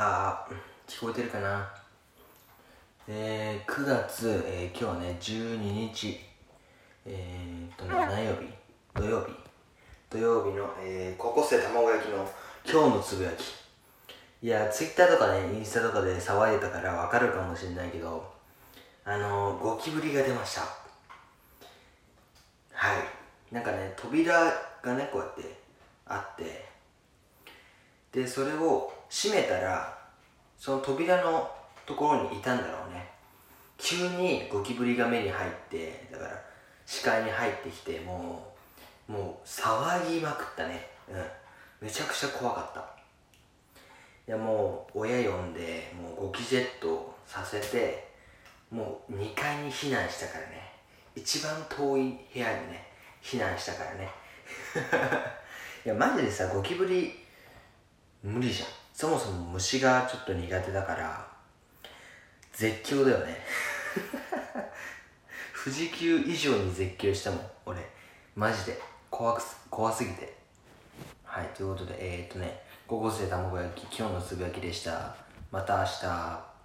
あー聞こえてるかな？えー、9月、えー、今日はね12日。えー、っとね何曜日？土曜日。土曜日の、えー、高校生卵焼きの今日のつぶやき。いやツイッターとかねインスタとかで騒いでたからわかるかもしれないけどあのー、ゴキブリが出ました。はい。なんかね扉がねこうやってあって。でそれを閉めたらその扉のところにいたんだろうね。急にゴキブリが目に入ってだから視界に入ってきてもうもう騒ぎまくったね。うん。めちゃくちゃ怖かった。いやもう親呼んでもうゴキジェットさせてもう2階に避難したからね。一番遠い部屋にね避難したからね。いやマジでさゴキブリ無理じゃん。そもそも虫がちょっと苦手だから絶叫だよね。富士急以上に絶叫したもん俺。マジで。怖く怖すぎて。はいということでえー、っとね高校生卵焼き今日のつぶやきでした。また明日。